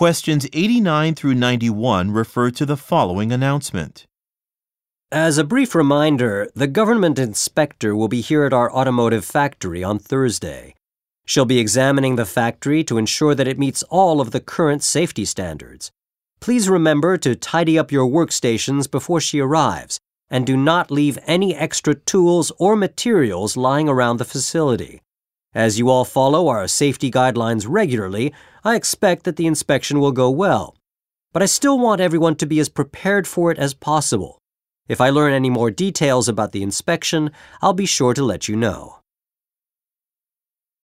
Questions 89 through 91 refer to the following announcement. As a brief reminder, the government inspector will be here at our automotive factory on Thursday. She'll be examining the factory to ensure that it meets all of the current safety standards. Please remember to tidy up your workstations before she arrives and do not leave any extra tools or materials lying around the facility. As you all follow our safety guidelines regularly, I expect that the inspection will go well. But I still want everyone to be as prepared for it as possible. If I learn any more details about the inspection, I'll be sure to let you know.